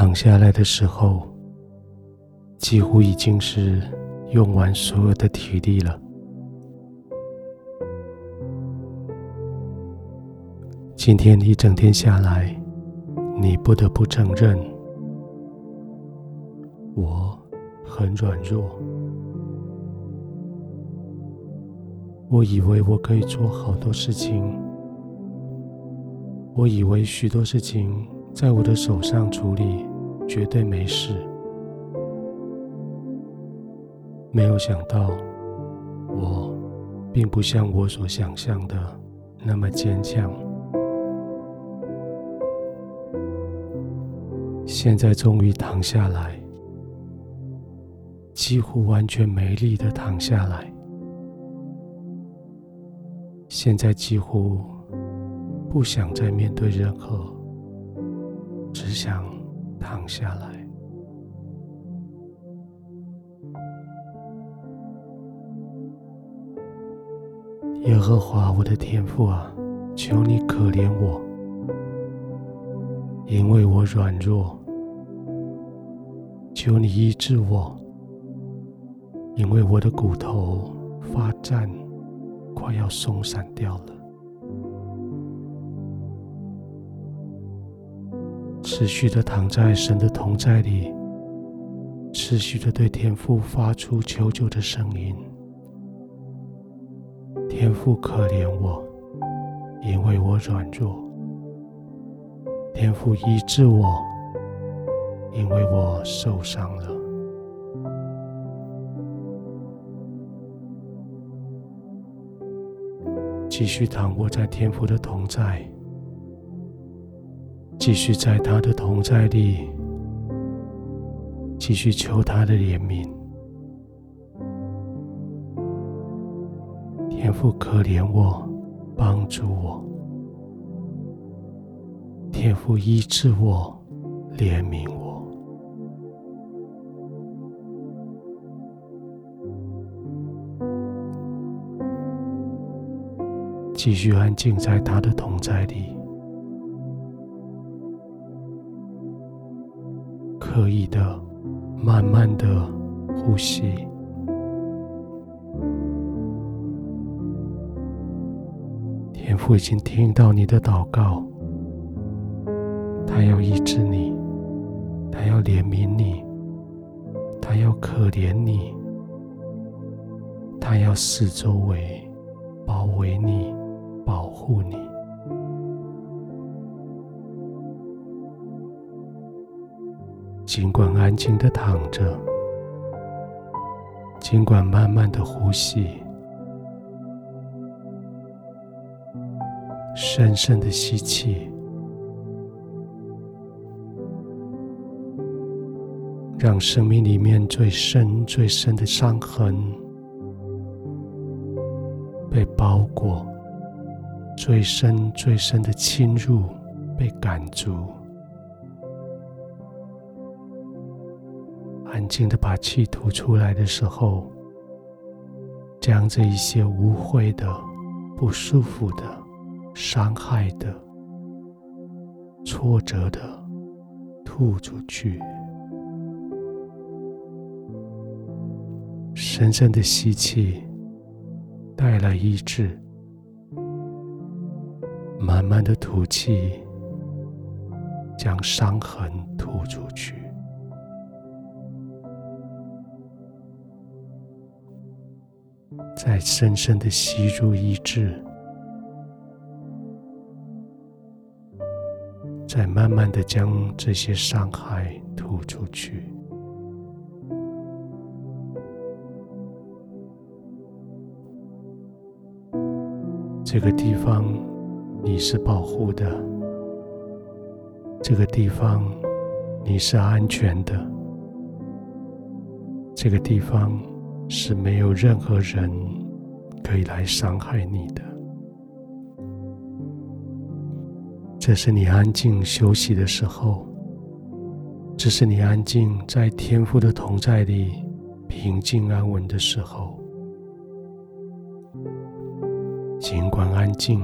躺下来的时候，几乎已经是用完所有的体力了。今天一整天下来，你不得不承认，我很软弱。我以为我可以做好多事情，我以为许多事情在我的手上处理绝对没事，没有想到，我并不像我所想象的那么坚强。现在终于躺下来，几乎完全没力的躺下来。现在几乎不想再面对任何，只想躺下来。耶和华我的天父啊，求你可怜我，因为我软弱。求你医治我，因为我的骨头发颤，快要松散掉了。持续的躺在神的同在里，持续的对天父发出求救的声音。天父可怜我，因为我软弱。天父医治我。因为我受伤了，继续躺卧在天父的同在，继续在他的同在里，继续求他的怜悯。天父可怜我，帮助我；天父医治我，怜悯我。继续安静在他的同在里，刻意的、慢慢的呼吸。天父已经听到你的祷告，他要医治你，他要怜悯你，他要可怜你，他要四周围包围你。保护你，尽管安静的躺着，尽管慢慢的呼吸，深深的吸气，让生命里面最深最深的伤痕被包裹。最深、最深的侵入被赶逐，静的把气吐出来的时候，将这一些污秽的、不舒服的、伤害的、挫折的吐出去，深深的吸气，带来医治。慢慢的吐气，将伤痕吐出去。再深深的吸入医治，再慢慢的将这些伤害吐出去。这个地方。你是保护的，这个地方你是安全的，这个地方是没有任何人可以来伤害你的。这是你安静休息的时候，这是你安静在天父的同在里平静安稳的时候。尽管安静。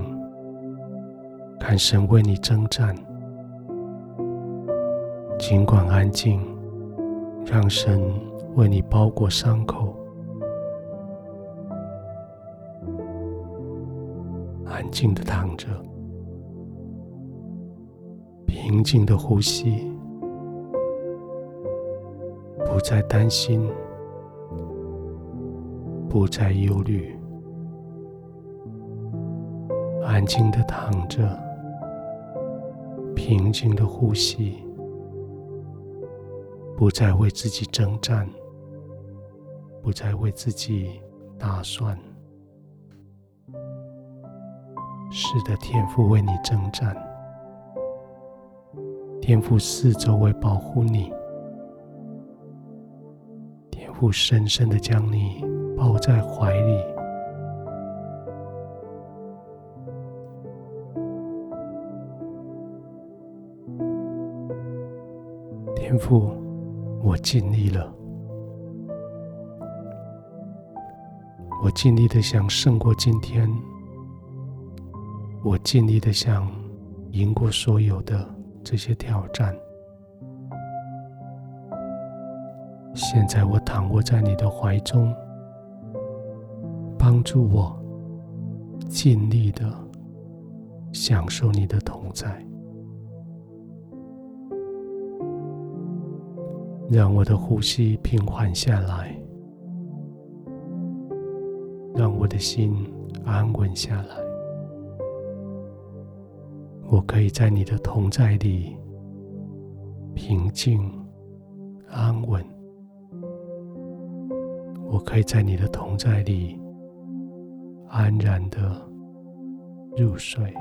看神为你征战，尽管安静，让神为你包裹伤口。安静的躺着，平静的呼吸，不再担心，不再忧虑。安静的躺着，平静的呼吸，不再为自己征战，不再为自己打算。是的，天父为你征战，天父四周围保护你，天父深深的将你抱在怀里。天父，我尽力了，我尽力的想胜过今天，我尽力的想赢过所有的这些挑战。现在我躺卧在你的怀中，帮助我尽力的享受你的同在。让我的呼吸平缓下来，让我的心安稳下来。我可以在你的同在里平静安稳。我可以在你的同在里安然的入睡。